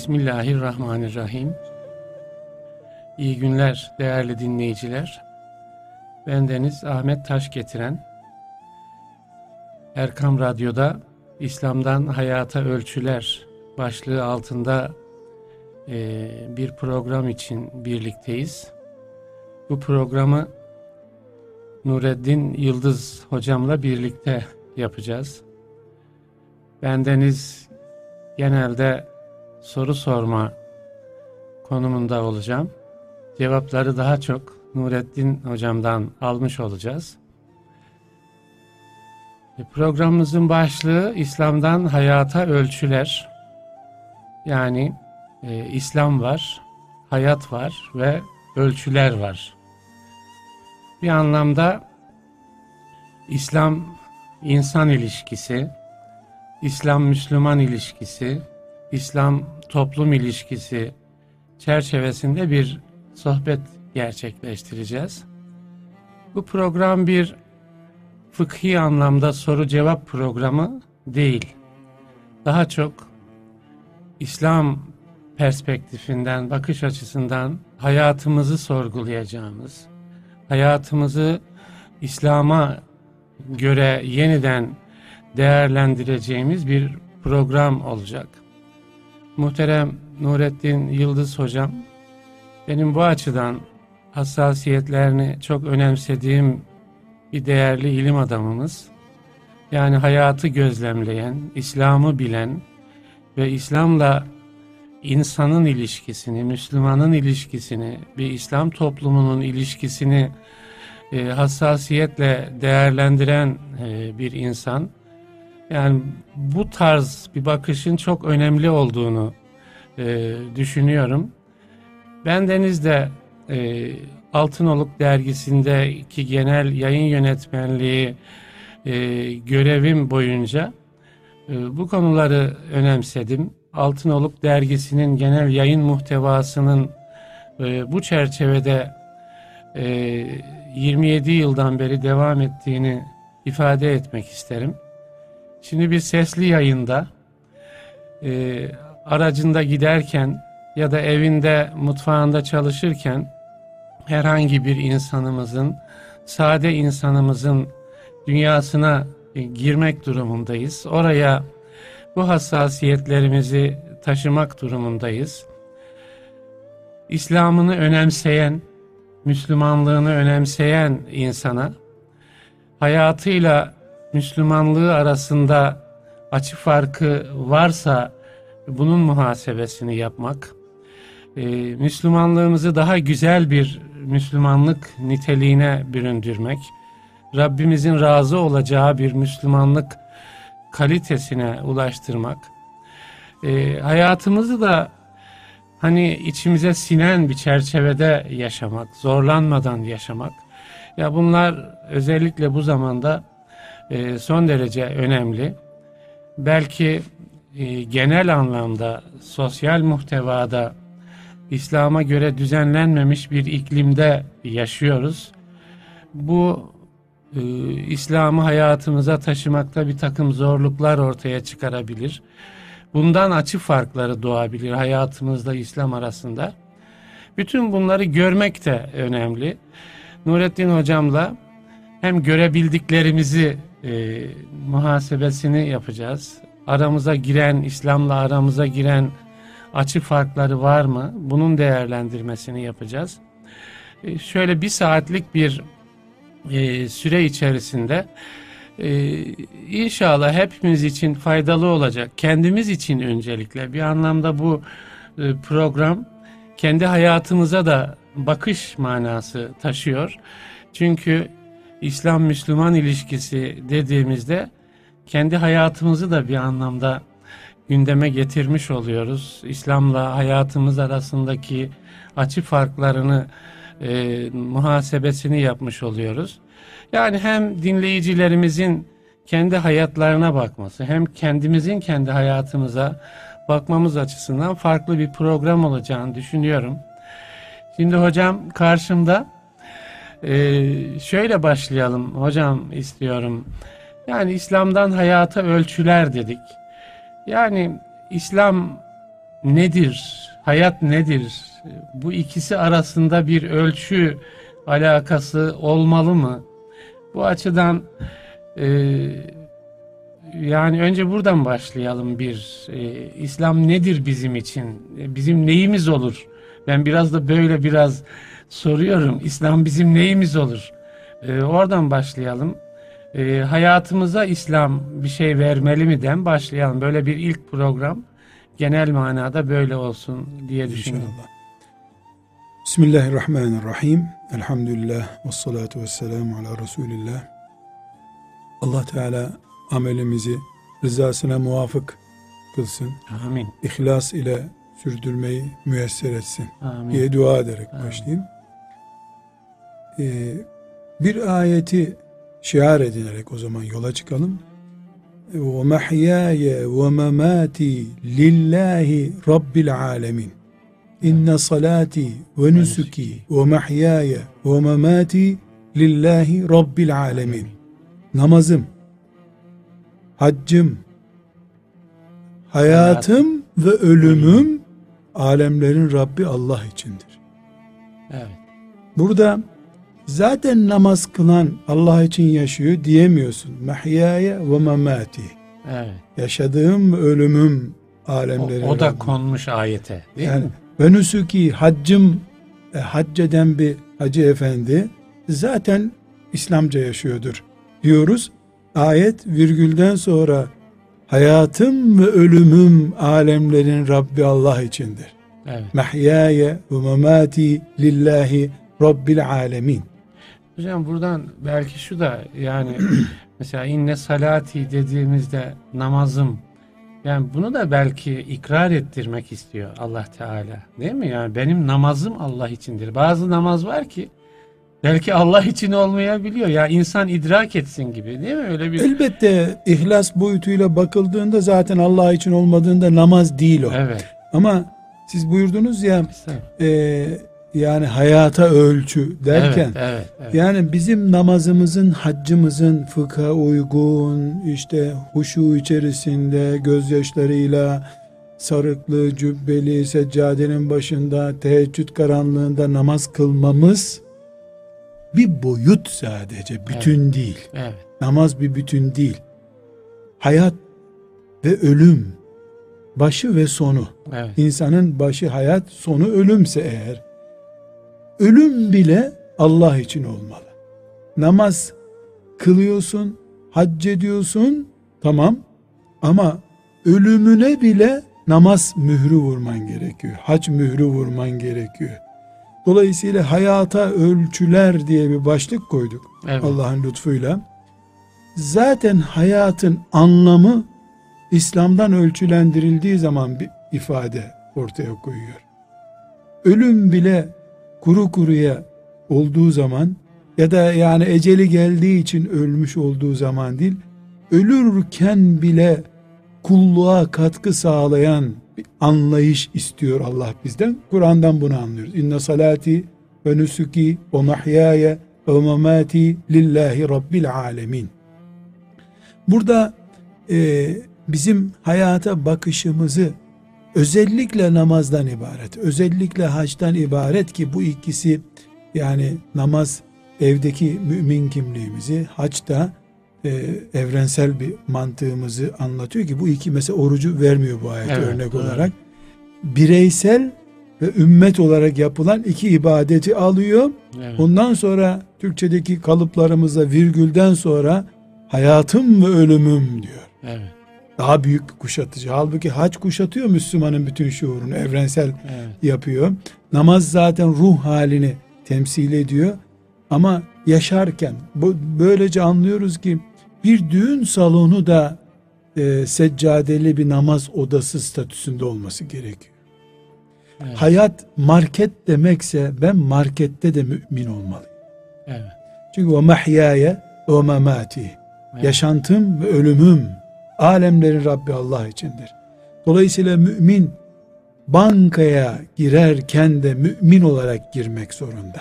Bismillahirrahmanirrahim. İyi günler değerli dinleyiciler. Ben Deniz Ahmet Taş getiren Erkam Radyo'da İslam'dan Hayata Ölçüler başlığı altında e, bir program için birlikteyiz. Bu programı Nureddin Yıldız hocamla birlikte yapacağız. Bendeniz genelde soru sorma konumunda olacağım. Cevapları daha çok Nurettin hocamdan almış olacağız. E, programımızın başlığı İslam'dan Hayata Ölçüler. Yani e, İslam var, hayat var ve ölçüler var. Bir anlamda İslam insan ilişkisi, İslam Müslüman ilişkisi, İslam toplum ilişkisi çerçevesinde bir sohbet gerçekleştireceğiz. Bu program bir fıkhi anlamda soru cevap programı değil. Daha çok İslam perspektifinden, bakış açısından hayatımızı sorgulayacağımız, hayatımızı İslam'a göre yeniden değerlendireceğimiz bir program olacak. Muhterem Nurettin Yıldız Hocam, benim bu açıdan hassasiyetlerini çok önemsediğim bir değerli ilim adamımız. Yani hayatı gözlemleyen, İslam'ı bilen ve İslam'la insanın ilişkisini, Müslümanın ilişkisini, bir İslam toplumunun ilişkisini e, hassasiyetle değerlendiren e, bir insan. Yani bu tarz bir bakışın çok önemli olduğunu e, düşünüyorum. Ben Deniz'de e, Altınoluk dergisindeki genel yayın yönetmenliği e, görevim boyunca e, bu konuları önemsedim. Altınoluk dergisinin genel yayın muhtevasının e, bu çerçevede e, 27 yıldan beri devam ettiğini ifade etmek isterim. Şimdi bir sesli yayında e, aracında giderken ya da evinde mutfağında çalışırken herhangi bir insanımızın sade insanımızın dünyasına e, girmek durumundayız. Oraya bu hassasiyetlerimizi taşımak durumundayız. İslam'ını önemseyen, Müslümanlığını önemseyen insana hayatıyla Müslümanlığı arasında açı farkı varsa bunun muhasebesini yapmak, e, Müslümanlığımızı daha güzel bir Müslümanlık niteliğine büründürmek, Rabbimizin razı olacağı bir Müslümanlık kalitesine ulaştırmak, e, hayatımızı da hani içimize sinen bir çerçevede yaşamak, zorlanmadan yaşamak, ya bunlar özellikle bu zamanda e, son derece önemli. Belki e, genel anlamda sosyal muhtevada İslam'a göre düzenlenmemiş bir iklimde yaşıyoruz. Bu e, İslam'ı hayatımıza taşımakta bir takım zorluklar ortaya çıkarabilir. Bundan açı farkları doğabilir hayatımızda İslam arasında. Bütün bunları görmek de önemli. Nurettin hocamla hem görebildiklerimizi e, muhasebesini yapacağız. Aramıza giren, İslam'la aramıza giren açı farkları var mı? Bunun değerlendirmesini yapacağız. E, şöyle bir saatlik bir e, süre içerisinde e, inşallah hepimiz için faydalı olacak. Kendimiz için öncelikle bir anlamda bu e, program kendi hayatımıza da bakış manası taşıyor. Çünkü İslam-Müslüman ilişkisi dediğimizde kendi hayatımızı da bir anlamda gündeme getirmiş oluyoruz. İslam'la hayatımız arasındaki açı farklarını e, muhasebesini yapmış oluyoruz. Yani hem dinleyicilerimizin kendi hayatlarına bakması hem kendimizin kendi hayatımıza bakmamız açısından farklı bir program olacağını düşünüyorum. Şimdi hocam karşımda ee, şöyle başlayalım hocam istiyorum. Yani İslam'dan hayata ölçüler dedik. Yani İslam nedir? Hayat nedir? Bu ikisi arasında bir ölçü alakası olmalı mı? Bu açıdan e, yani önce buradan başlayalım bir. E, İslam nedir bizim için? E, bizim neyimiz olur? Ben biraz da böyle biraz soruyorum. İslam bizim neyimiz olur? E, oradan başlayalım. E, hayatımıza İslam bir şey vermeli mi den başlayalım. Böyle bir ilk program genel manada böyle olsun diye düşündüm. İnşallah. Bismillahirrahmanirrahim. Elhamdülillah ve salatu ve selamu ala Resulillah. Allah Teala amelimizi rızasına muvafık kılsın. Amin. İhlas ile sürdürmeyi müyesser etsin Amin. diye dua ederek Amin. başlayayım. Ee, bir ayeti şiar edinerek o zaman yola çıkalım. وَمَحْيَايَ وَمَمَاتِي لِلّٰهِ رَبِّ الْعَالَمِينَ İnne salati ve nusuki ve mahyaya ve memati lillahi rabbil alemin. Namazım, haccım, hayatım ve ölümüm alemlerin Rabbi Allah içindir. Evet. Burada zaten namaz kılan Allah için yaşıyor diyemiyorsun. Mahyaya ve memati. Evet. Yaşadığım ölümüm alemlerin O, o da Rabbi. konmuş ayete değil yani, mi? Ve nusuki haccım e, hac eden bir hacı efendi zaten İslamca yaşıyordur diyoruz. Ayet virgülden sonra hayatım ve ölümüm alemlerin Rabbi Allah içindir. Evet. Mehyaya ve memati lillahi Rabbil alemin. Hocam buradan belki şu da yani mesela inne salati dediğimizde namazım yani bunu da belki ikrar ettirmek istiyor Allah Teala. Değil mi? Yani benim namazım Allah içindir. Bazı namaz var ki belki Allah için olmayabiliyor. Ya insan idrak etsin gibi değil mi? Öyle bir Elbette ihlas boyutuyla bakıldığında zaten Allah için olmadığında namaz değil o. Evet. Ama siz buyurdunuz ya e, yani hayata ölçü derken evet, evet, evet. yani bizim namazımızın haccımızın fıkha uygun işte huşu içerisinde gözyaşlarıyla sarıklı cübbeli seccadenin başında teheccüd karanlığında namaz kılmamız bir boyut sadece bütün evet. değil evet. namaz bir bütün değil hayat ve ölüm başı ve sonu evet. insanın başı hayat sonu ölümse eğer Ölüm bile Allah için olmalı. Namaz kılıyorsun, hac ediyorsun, tamam. Ama ölümüne bile namaz mührü vurman gerekiyor. Hac mührü vurman gerekiyor. Dolayısıyla hayata ölçüler diye bir başlık koyduk. Evet. Allah'ın lütfuyla. Zaten hayatın anlamı İslam'dan ölçülendirildiği zaman bir ifade ortaya koyuyor. Ölüm bile kuru kuruya olduğu zaman ya da yani eceli geldiği için ölmüş olduğu zaman değil, ölürken bile kulluğa katkı sağlayan bir anlayış istiyor Allah bizden. Kur'an'dan bunu anlıyoruz. İnne salati ve nusuki ve mahyaya ve mamati lillahi rabbil alemin. Burada e, bizim hayata bakışımızı özellikle namazdan ibaret, özellikle hacdan ibaret ki bu ikisi yani namaz evdeki mümin kimliğimizi, hac da e, evrensel bir mantığımızı anlatıyor ki bu iki mesela orucu vermiyor bu ayet evet, örnek evet. olarak. Bireysel ve ümmet olarak yapılan iki ibadeti alıyor. Evet. Ondan sonra Türkçedeki kalıplarımızda virgülden sonra hayatım ve ölümüm diyor. Evet daha büyük bir kuşatıcı. Halbuki hac kuşatıyor Müslümanın bütün şuurunu, evrensel evet. yapıyor. Namaz zaten ruh halini temsil ediyor. Ama yaşarken bu, böylece anlıyoruz ki bir düğün salonu da e, seccadeli bir namaz odası statüsünde olması gerekiyor. Evet. Hayat market demekse ben markette de mümin olmalıyım. Evet. Çünkü o mahyaya o mamati. Evet. Yaşantım ve ölümüm Alemlerin Rabbi Allah içindir. Dolayısıyla mümin bankaya girerken de mümin olarak girmek zorunda.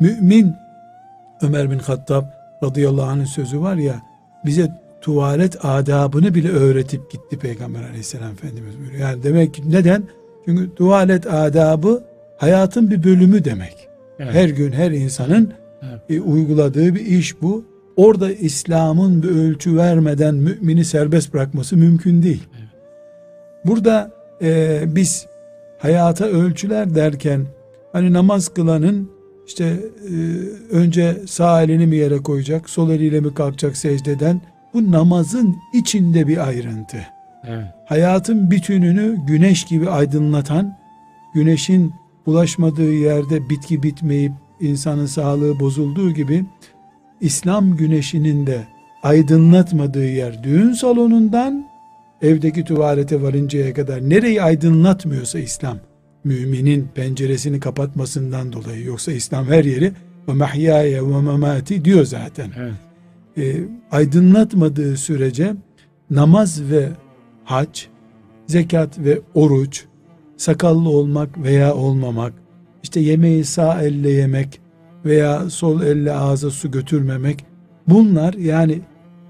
Mümin Ömer bin Hattab radıyallahu anh'ın sözü var ya bize tuvalet adabını bile öğretip gitti Peygamber aleyhisselam Efendimiz buyuruyor. Yani demek ki neden? Çünkü tuvalet adabı hayatın bir bölümü demek. Evet. Her gün her insanın Evet. e, uyguladığı bir iş bu. Orada İslam'ın bir ölçü vermeden mümini serbest bırakması mümkün değil. Evet. Burada e, biz hayata ölçüler derken hani namaz kılanın işte e, önce sağ elini mi yere koyacak, sol eliyle mi kalkacak secdeden bu namazın içinde bir ayrıntı. Evet. Hayatın bütününü güneş gibi aydınlatan, güneşin ulaşmadığı yerde bitki bitmeyip insanın sağlığı bozulduğu gibi İslam güneşinin de aydınlatmadığı yer düğün salonundan evdeki tuvalete varıncaya kadar nereyi aydınlatmıyorsa İslam müminin penceresini kapatmasından dolayı yoksa İslam her yeri ve mahyaya ve memati diyor zaten. Evet. E, aydınlatmadığı sürece namaz ve hac, zekat ve oruç, sakallı olmak veya olmamak, işte yemeği sağ elle yemek veya sol elle ağza su götürmemek bunlar yani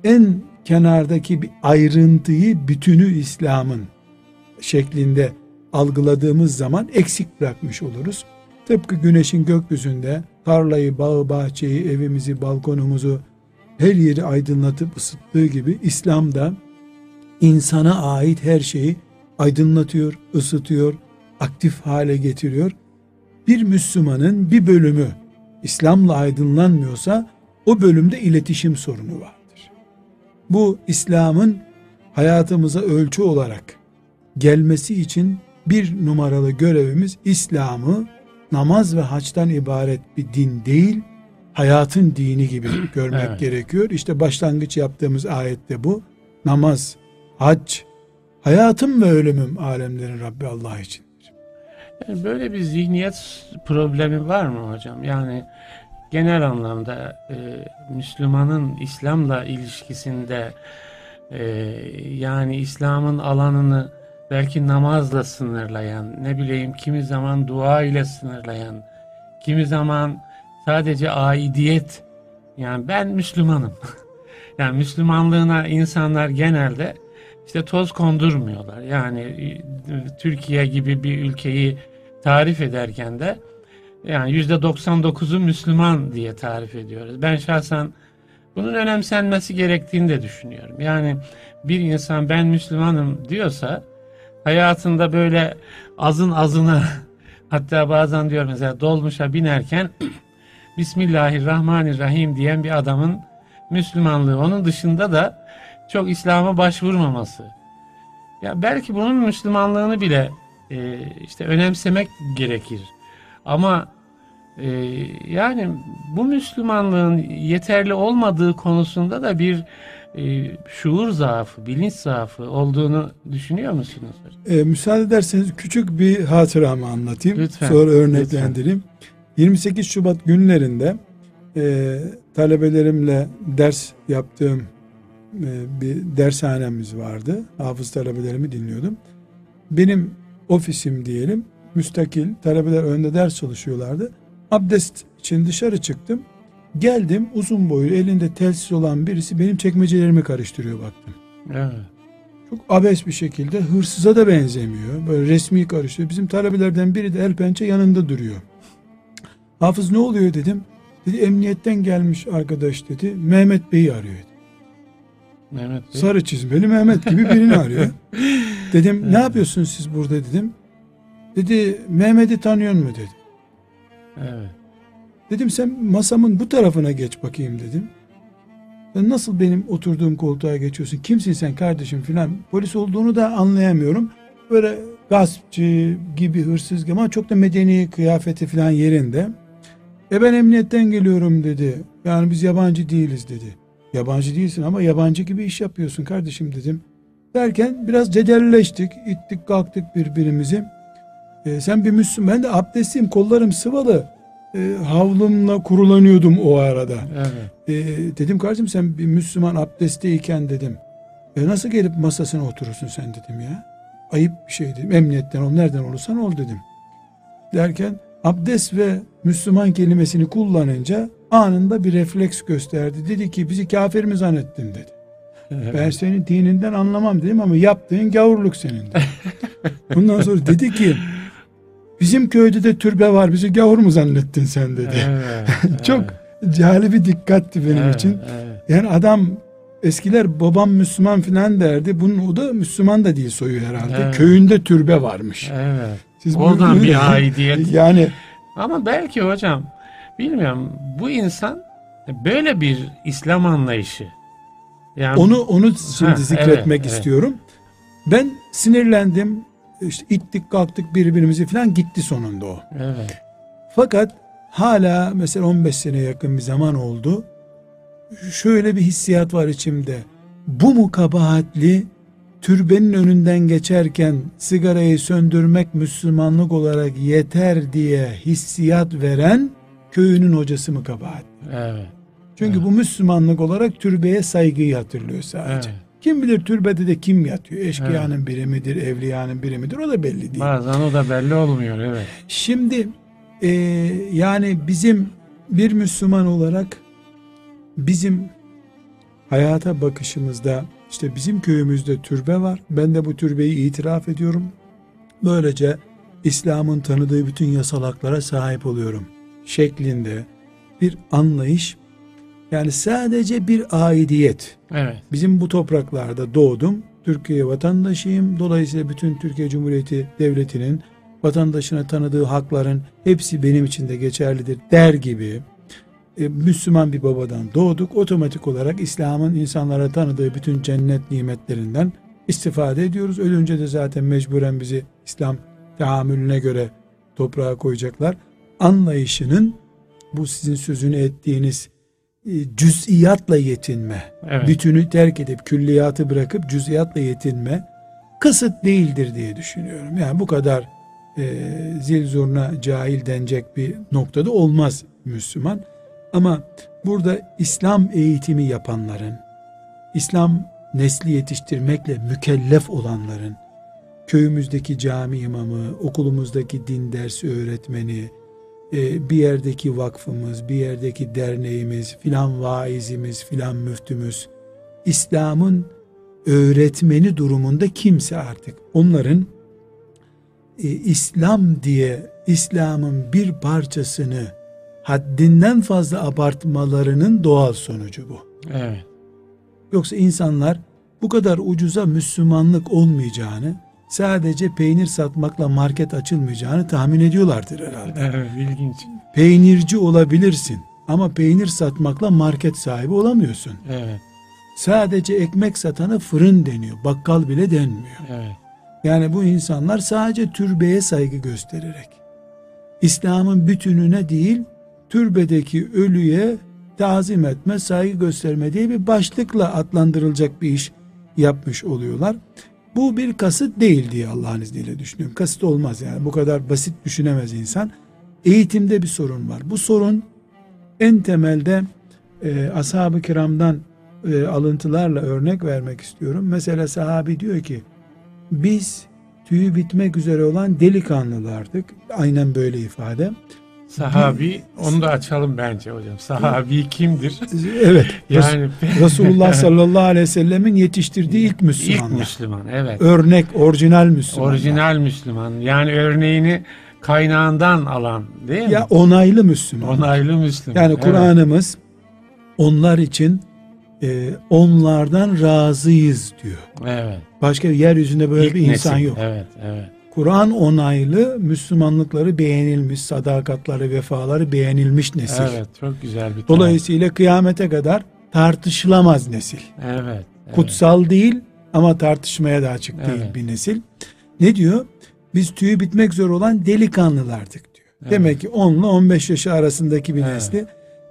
en kenardaki bir ayrıntıyı bütünü İslam'ın şeklinde algıladığımız zaman eksik bırakmış oluruz. Tıpkı güneşin gökyüzünde tarlayı, bağı, bahçeyi, evimizi, balkonumuzu her yeri aydınlatıp ısıttığı gibi İslam da insana ait her şeyi aydınlatıyor, ısıtıyor, aktif hale getiriyor. Bir Müslümanın bir bölümü İslam'la aydınlanmıyorsa o bölümde iletişim sorunu vardır. Bu İslam'ın hayatımıza ölçü olarak gelmesi için bir numaralı görevimiz İslam'ı namaz ve haçtan ibaret bir din değil, hayatın dini gibi görmek Evet. gerekiyor. İşte başlangıç yaptığımız ayette bu. Namaz, hac, hayatım ve ölümüm alemlerin Rabbi Allah için. Böyle bir zihniyet problemi var mı hocam? Yani genel anlamda e, Müslümanın İslam'la ilişkisinde e, yani İslam'ın alanını belki namazla sınırlayan, ne bileyim kimi zaman dua ile sınırlayan, kimi zaman sadece aidiyet yani ben Müslümanım. yani Müslümanlığına insanlar genelde işte toz kondurmuyorlar. Yani e, Türkiye gibi bir ülkeyi tarif ederken de yani yüzde 99'u Müslüman diye tarif ediyoruz. Ben şahsen bunun önemsenmesi gerektiğini de düşünüyorum. Yani bir insan ben Müslümanım diyorsa hayatında böyle azın azına hatta bazen diyor mesela dolmuşa binerken Bismillahirrahmanirrahim diyen bir adamın Müslümanlığı onun dışında da çok İslam'a başvurmaması. Ya belki bunun Müslümanlığını bile e, işte önemsemek gerekir. Ama e, yani bu Müslümanlığın yeterli olmadığı konusunda da bir e, şuur zaafı, bilinç zaafı olduğunu düşünüyor musunuz? E, müsaade ederseniz küçük bir hatıramı anlatayım. Lütfen, Sonra örneklendireyim. 28 Şubat günlerinde e, talebelerimle ders yaptığım e, bir dershanemiz vardı. Hafız talebelerimi dinliyordum. Benim ofisim diyelim müstakil talebeler önünde ders çalışıyorlardı. Abdest için dışarı çıktım. Geldim uzun boylu elinde telsiz olan birisi benim çekmecelerimi karıştırıyor baktım. Evet. Çok abes bir şekilde hırsıza da benzemiyor. Böyle resmi karışıyor. Bizim talebelerden biri de el pençe yanında duruyor. Hafız ne oluyor dedim. Dedi emniyetten gelmiş arkadaş dedi. Mehmet Bey'i arıyor. dedi. Mehmet Bey. Sarı çizmeli Mehmet gibi birini arıyor. Dedim ne yapıyorsunuz siz burada dedim. Dedi Mehmet'i tanıyor mu dedi. Evet. Dedim sen masamın bu tarafına geç bakayım dedim. Sen nasıl benim oturduğum koltuğa geçiyorsun? Kimsin sen kardeşim filan. Polis olduğunu da anlayamıyorum. Böyle gaspçı gibi hırsız gibi ama çok da medeni kıyafeti filan yerinde. E ben emniyetten geliyorum dedi. Yani biz yabancı değiliz dedi. Yabancı değilsin ama yabancı gibi iş yapıyorsun kardeşim dedim. Derken biraz cedelleştik. ittik kalktık birbirimizi. E, sen bir Müslüman. Ben de abdestliyim kollarım sıvalı. E, havlumla kurulanıyordum o arada. Evet. E, dedim kardeşim sen bir Müslüman abdestteyken dedim. E, nasıl gelip masasına oturursun sen dedim ya. Ayıp bir şey dedim. Emniyetten ol nereden olursan ol dedim. Derken abdest ve Müslüman kelimesini kullanınca anında bir refleks gösterdi. Dedi ki bizi kafir mi zannettin dedi. Ben senin dininden anlamam dedim ama yaptığın gavurluk senin. Bundan sonra dedi ki bizim köyde de türbe var bizi gavur mu zannettin sen dedi. Çok cali bir dikkatti benim için. Yani adam eskiler babam Müslüman filan derdi. Bunun o da Müslüman da değil soyu herhalde. Evet. Köyünde türbe varmış. Evet. Siz Oradan bir aidiyet. Yani Ama belki hocam bilmiyorum bu insan böyle bir İslam anlayışı. Yani onu onu şimdi Ha, zikretmek evet, evet. istiyorum. Ben sinirlendim. İşte ittik kalktık birbirimizi filan gitti sonunda o. evet. Fakat hala mesela 15 sene yakın bir zaman oldu. Şöyle bir hissiyat var içimde. Bu mu kabahatli türbenin önünden geçerken sigarayı söndürmek Müslümanlık olarak yeter diye hissiyat veren köyünün hocası mı kabahat? Evet. Çünkü Evet. bu Müslümanlık olarak türbeye saygıyı hatırlıyor sadece. Evet. Kim bilir türbede de kim yatıyor? Eşkıyanın biri midir, evliyanın biri midir? O da belli değil. Bazen o da belli olmuyor evet. Şimdi e, yani bizim bir Müslüman olarak bizim hayata bakışımızda işte bizim köyümüzde türbe var. Ben de bu türbeyi itiraf ediyorum. Böylece İslam'ın tanıdığı bütün yasal haklara sahip oluyorum şeklinde bir anlayış yani sadece bir aidiyet Evet. Bizim bu topraklarda doğdum. Türkiye vatandaşıyım. Dolayısıyla bütün Türkiye Cumhuriyeti Devleti'nin vatandaşına tanıdığı hakların hepsi benim için de geçerlidir der gibi e, Müslüman bir babadan doğduk. Otomatik olarak İslam'ın insanlara tanıdığı bütün cennet nimetlerinden istifade ediyoruz. Ölünce de zaten mecburen bizi İslam teamülüne göre toprağa koyacaklar. Anlayışının bu sizin sözünü ettiğiniz e, cüz'iyatla yetinme, Evet. bütünü terk edip külliyatı bırakıp cüz'iyatla yetinme kısıt değildir diye düşünüyorum. Yani bu kadar e, zil zurna cahil denecek bir noktada olmaz Müslüman. Ama burada İslam eğitimi yapanların, İslam nesli yetiştirmekle mükellef olanların, köyümüzdeki cami imamı, okulumuzdaki din dersi öğretmeni, e, bir yerdeki vakfımız, bir yerdeki derneğimiz, filan vaizimiz, filan müftümüz, İslam'ın öğretmeni durumunda kimse artık onların e, İslam diye İslam'ın bir parçasını haddinden fazla abartmalarının doğal sonucu bu. Evet. Yoksa insanlar bu kadar ucuza Müslümanlık olmayacağını, sadece peynir satmakla market açılmayacağını tahmin ediyorlardır herhalde. Evet. ilginç. Peynirci olabilirsin ama peynir satmakla market sahibi olamıyorsun. Evet. Sadece ekmek satana fırın deniyor, bakkal bile denmiyor. Evet. Yani bu insanlar sadece türbeye saygı göstererek, İslam'ın bütününe değil, türbedeki ölüye tazim etme, saygı gösterme diye bir başlıkla adlandırılacak bir iş yapmış oluyorlar. Bu bir kasıt değil diye Allah'ın izniyle düşünüyorum. Kasıt olmaz yani. Bu kadar basit düşünemez insan. Eğitimde bir sorun var. Bu sorun en temelde e, ashab-ı kiramdan e, alıntılarla örnek vermek istiyorum. Mesela sahabi diyor ki biz tüyü bitmek üzere olan delikanlılardık. Aynen böyle ifade. Sahabi onu da açalım bence hocam. Sahabi kimdir? Evet. Yani Resulullah sallallahu aleyhi ve sellemin yetiştirdiği ilk Müslümanlar. ilk Müslüman evet. Örnek, orijinal Müslümanlar. Orijinal Müslüman. Yani örneğini kaynağından alan değil mi? Ya onaylı Müslüman. Onaylı Müslüman. Yani Evet. Kur'an'ımız onlar için e, onlardan razıyız diyor. Evet. Başka yeryüzünde böyle İlk bir insan nesil. yok. Evet, evet. Kur'an onaylı Müslümanlıkları beğenilmiş, sadakatları, vefaları beğenilmiş nesil. Evet, çok güzel bir taraf. Dolayısıyla kıyamete kadar tartışılamaz nesil. Evet. evet. Kutsal değil ama tartışmaya da açık değil Evet. bir nesil. Ne diyor? Biz tüyü bitmek zor olan delikanlılardık diyor. Evet. Demek ki 10 ile 15 yaşı arasındaki bir Evet. nesli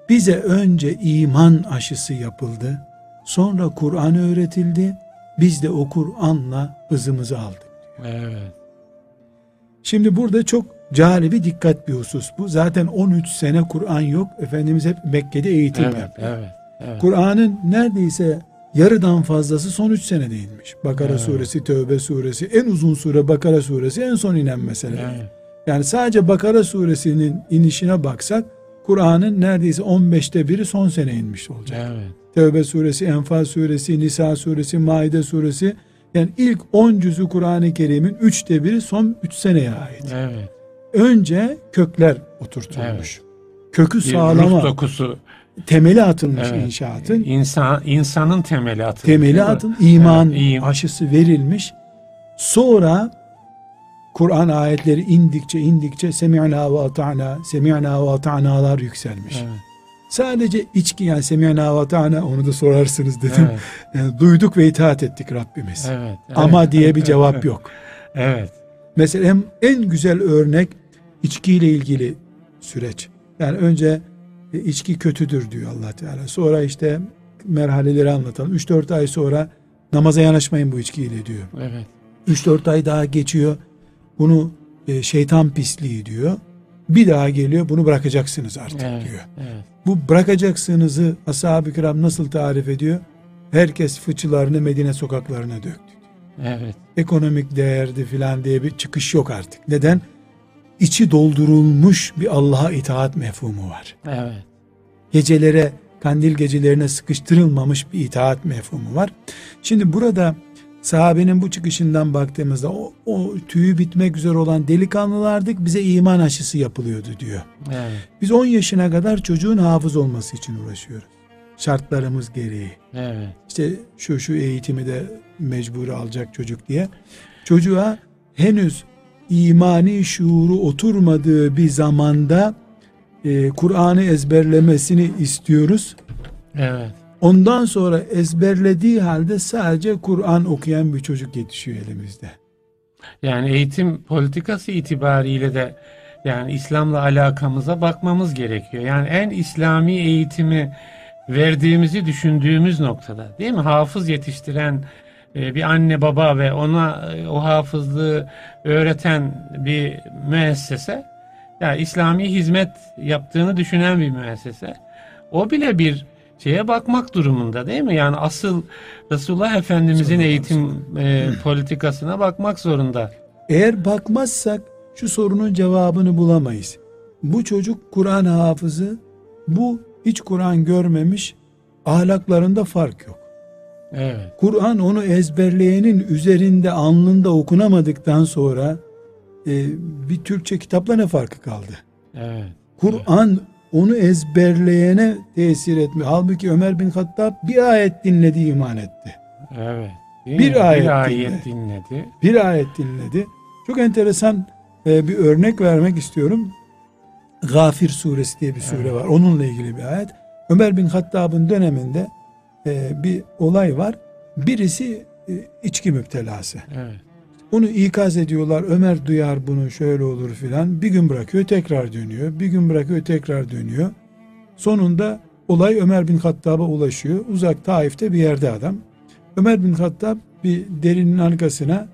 bize önce iman aşısı yapıldı. Sonra Kur'an öğretildi. Biz de o Kur'an'la hızımızı aldık. Evet. Şimdi burada çok bir dikkat bir husus bu. Zaten 13 sene Kur'an yok. Efendimiz hep Mekke'de eğitim Evet, yapıyor. evet. Evet. Kur'an'ın neredeyse yarıdan fazlası son 3 senede inmiş. Bakara Evet. suresi, Tövbe suresi, en uzun sure Bakara suresi en son inen mesela. Evet. Yani sadece Bakara suresinin inişine baksak Kur'an'ın neredeyse 15'te biri son sene inmiş olacak. Evet. Tevbe suresi, Enfal suresi, Nisa suresi, Maide suresi yani ilk 10 cüzü Kur'an-ı Kerim'in üçte biri son 3 seneye ait. Evet. Önce kökler oturtulmuş. Kökü Bir sağlama, ruh dokusu. temeli atılmış Evet. inşaatın. İnsan, insanın temeli atılmış. Temeli atın, iman Evet, aşısı verilmiş. Sonra Kur'an ayetleri indikçe indikçe semi'na ve ata'na, semi'na ve ata'nalar yükselmiş. Evet. Sadece içki yani semi'na ve ata'na onu da sorarsınız dedim. Evet. Yani duyduk ve itaat ettik Rabbimiz. Evet. Ama evet. diye bir cevap yok. Evet. Mesela en, en güzel örnek içkiyle ilgili süreç. Yani önce e, içki kötüdür diyor allah Teala. Sonra işte merhaleleri anlatalım. 3-4 ay sonra namaza yanaşmayın bu içkiyle diyor. Evet. 3-4 ay daha geçiyor. Bunu e, şeytan pisliği diyor. Bir daha geliyor bunu bırakacaksınız artık Evet. diyor. Evet. Bu bırakacaksınızı ashab-ı kiram nasıl tarif ediyor? Herkes fıçılarını Medine sokaklarına döktü. Evet. Ekonomik değerdi filan diye bir çıkış yok artık. Neden? İçi doldurulmuş bir Allah'a itaat mefhumu var. Evet. Gecelere, kandil gecelerine sıkıştırılmamış bir itaat mefhumu var. Şimdi burada sahabenin bu çıkışından baktığımızda o, o tüyü bitmek üzere olan delikanlılardık bize iman aşısı yapılıyordu diyor. Evet. Biz 10 yaşına kadar çocuğun hafız olması için uğraşıyoruz. Şartlarımız gereği. Evet. İşte şu şu eğitimi de mecburi alacak çocuk diye. Çocuğa henüz imani şuuru oturmadığı bir zamanda e, Kur'an'ı ezberlemesini istiyoruz. Evet. Ondan sonra ezberlediği halde sadece Kur'an okuyan bir çocuk yetişiyor elimizde. Yani eğitim politikası itibariyle de yani İslam'la alakamıza bakmamız gerekiyor. Yani en İslami eğitimi verdiğimizi düşündüğümüz noktada değil mi? Hafız yetiştiren e, bir anne baba ve ona e, o hafızlığı öğreten bir müessese yani İslami hizmet yaptığını düşünen bir müessese. O bile bir şeye bakmak durumunda değil mi? Yani asıl Resulullah Efendimizin eğitim e, politikasına bakmak zorunda. Eğer bakmazsak şu sorunun cevabını bulamayız. Bu çocuk Kur'an hafızı, bu hiç Kur'an görmemiş, ahlaklarında fark yok. Evet. Kur'an onu ezberleyenin üzerinde alnında okunamadıktan sonra e, bir Türkçe kitapla ne farkı kaldı? Evet. Kur'an onu ezberleyene tesir etmiyor. Halbuki Ömer bin Hattab bir ayet dinledi iman etti. Evet. Bir mi? ayet bir ayet dinledi. Bir ayet dinledi. Çok enteresan e, bir örnek vermek istiyorum. Gafir suresi diye bir sure Evet. var. Onunla ilgili bir ayet. Ömer bin Hattab'ın döneminde e, bir olay var. Birisi e, içki müptelası. Evet. Onu ikaz ediyorlar. Ömer duyar bunu şöyle olur filan. Bir gün bırakıyor tekrar dönüyor. Bir gün bırakıyor tekrar dönüyor. Sonunda olay Ömer bin Hattab'a ulaşıyor. Uzak Taif'te bir yerde adam. Ömer bin Hattab bir derinin arkasına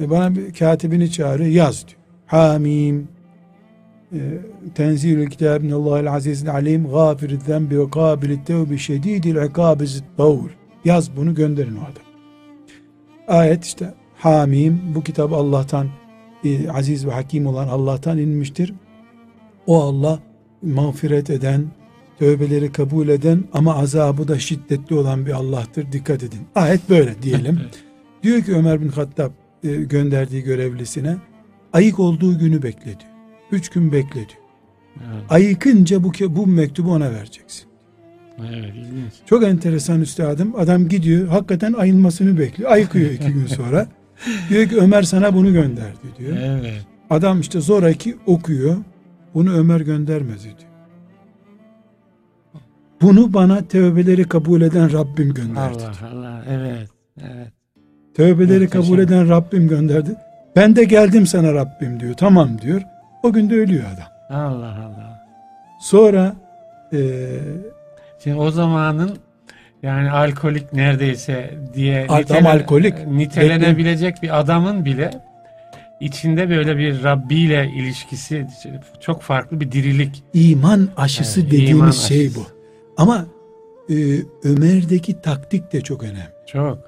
e, bana bir katibini çağırıyor yaz diyor. Hamim e, tenzilül kitab minallahil azizil alim gafir zenbi ve kabil tevbi şedidil ikabiz tavul yaz bunu gönderin o adam. Ayet işte Hamim bu kitap Allah'tan e, aziz ve hakim olan Allah'tan inmiştir. O Allah mağfiret eden, tövbeleri kabul eden ama azabı da şiddetli olan bir Allah'tır. Dikkat edin. Ayet böyle diyelim. diyor ki Ömer bin Hattab e, gönderdiği görevlisine ayık olduğu günü bekle diyor. Üç gün bekle diyor. Evet. Ayıkınca bu, bu mektubu ona vereceksin. Evet. ilginç. Çok enteresan üstadım. Adam gidiyor hakikaten ayılmasını bekliyor. Ayıkıyor iki gün sonra. Diyor ki Ömer sana bunu gönderdi diyor. Evet. Adam işte zoraki okuyor. Bunu Ömer göndermedi diyor. Bunu bana tövbeleri kabul eden Rabbim gönderdi. Allah Allah. Evet. Evet. Tövbeleri Muhteşem. kabul eden Rabbim gönderdi. Ben de geldim sana Rabbim diyor. Tamam diyor. O gün de ölüyor adam. Allah Allah. Sonra eee Şimdi o zamanın yani alkolik neredeyse diye Adam alkolik. nitelenebilecek bir adamın bile içinde böyle bir Rabbi ile ilişkisi çok farklı bir dirilik. iman aşısı Evet, dediğimiz iman şey aşısı. bu. Ama e, Ömer'deki taktik de çok önemli. Çok.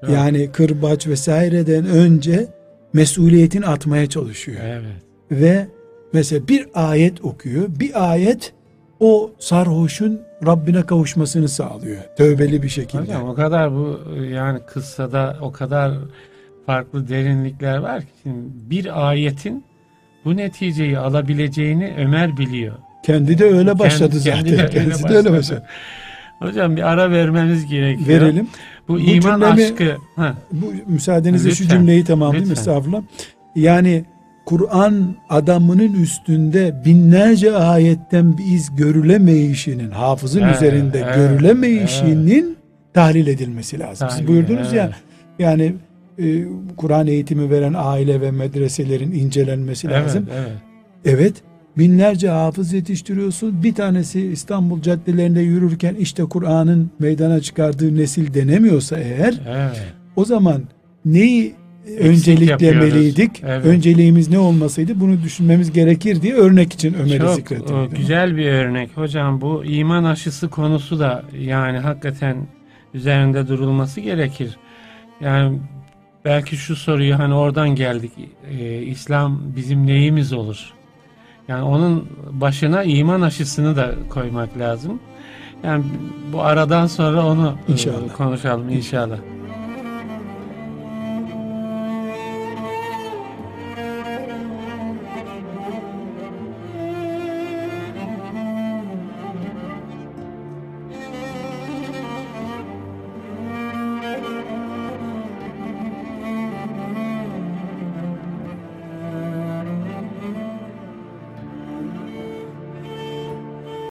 çok. Yani kırbaç vesaireden önce mesuliyetin atmaya çalışıyor. Evet. Ve mesela bir ayet okuyor. Bir ayet o sarhoşun Rabbine kavuşmasını sağlıyor. Tövbeli bir şekilde. Hocam o kadar bu yani kıssada o kadar farklı derinlikler var ki şimdi bir ayetin bu neticeyi alabileceğini Ömer biliyor. Kendi de öyle başladı Kendi- zaten. kendi de öyle Kendisi de öyle başladı. başladı. Hocam bir ara vermemiz gerekiyor. Verelim. Bu, Bu iman cümlemi- aşkı. Ha, Bu müsaadenizle şu Lütfen. cümleyi tamamlayayım Lütfen. estağfurullah. Yani Kur'an adamının üstünde binlerce ayetten bir iz görülemeyişinin, hafızın Evet, üzerinde evet, görülemeyişinin tahlil edilmesi lazım. Siz Tahlil, buyurdunuz ya evet. yani e, Kur'an eğitimi veren aile ve medreselerin incelenmesi evet, lazım. evet. Evet binlerce hafız yetiştiriyorsun. Bir tanesi İstanbul caddelerinde yürürken işte Kur'an'ın meydana çıkardığı nesil denemiyorsa eğer evet. o zaman neyi önceliklemeliydik? Evet. Önceliğimiz ne olmasaydı bunu düşünmemiz gerekir diye örnek için Ömer'i Çok zikrettim. o, güzel bir örnek hocam. Bu iman aşısı konusu da yani hakikaten üzerinde durulması gerekir. Yani belki şu soruyu hani oradan geldik. Ee, İslam bizim neyimiz olur? Yani onun başına iman aşısını da koymak lazım. Yani bu aradan sonra onu e, İnşallah. konuşalım inşallah.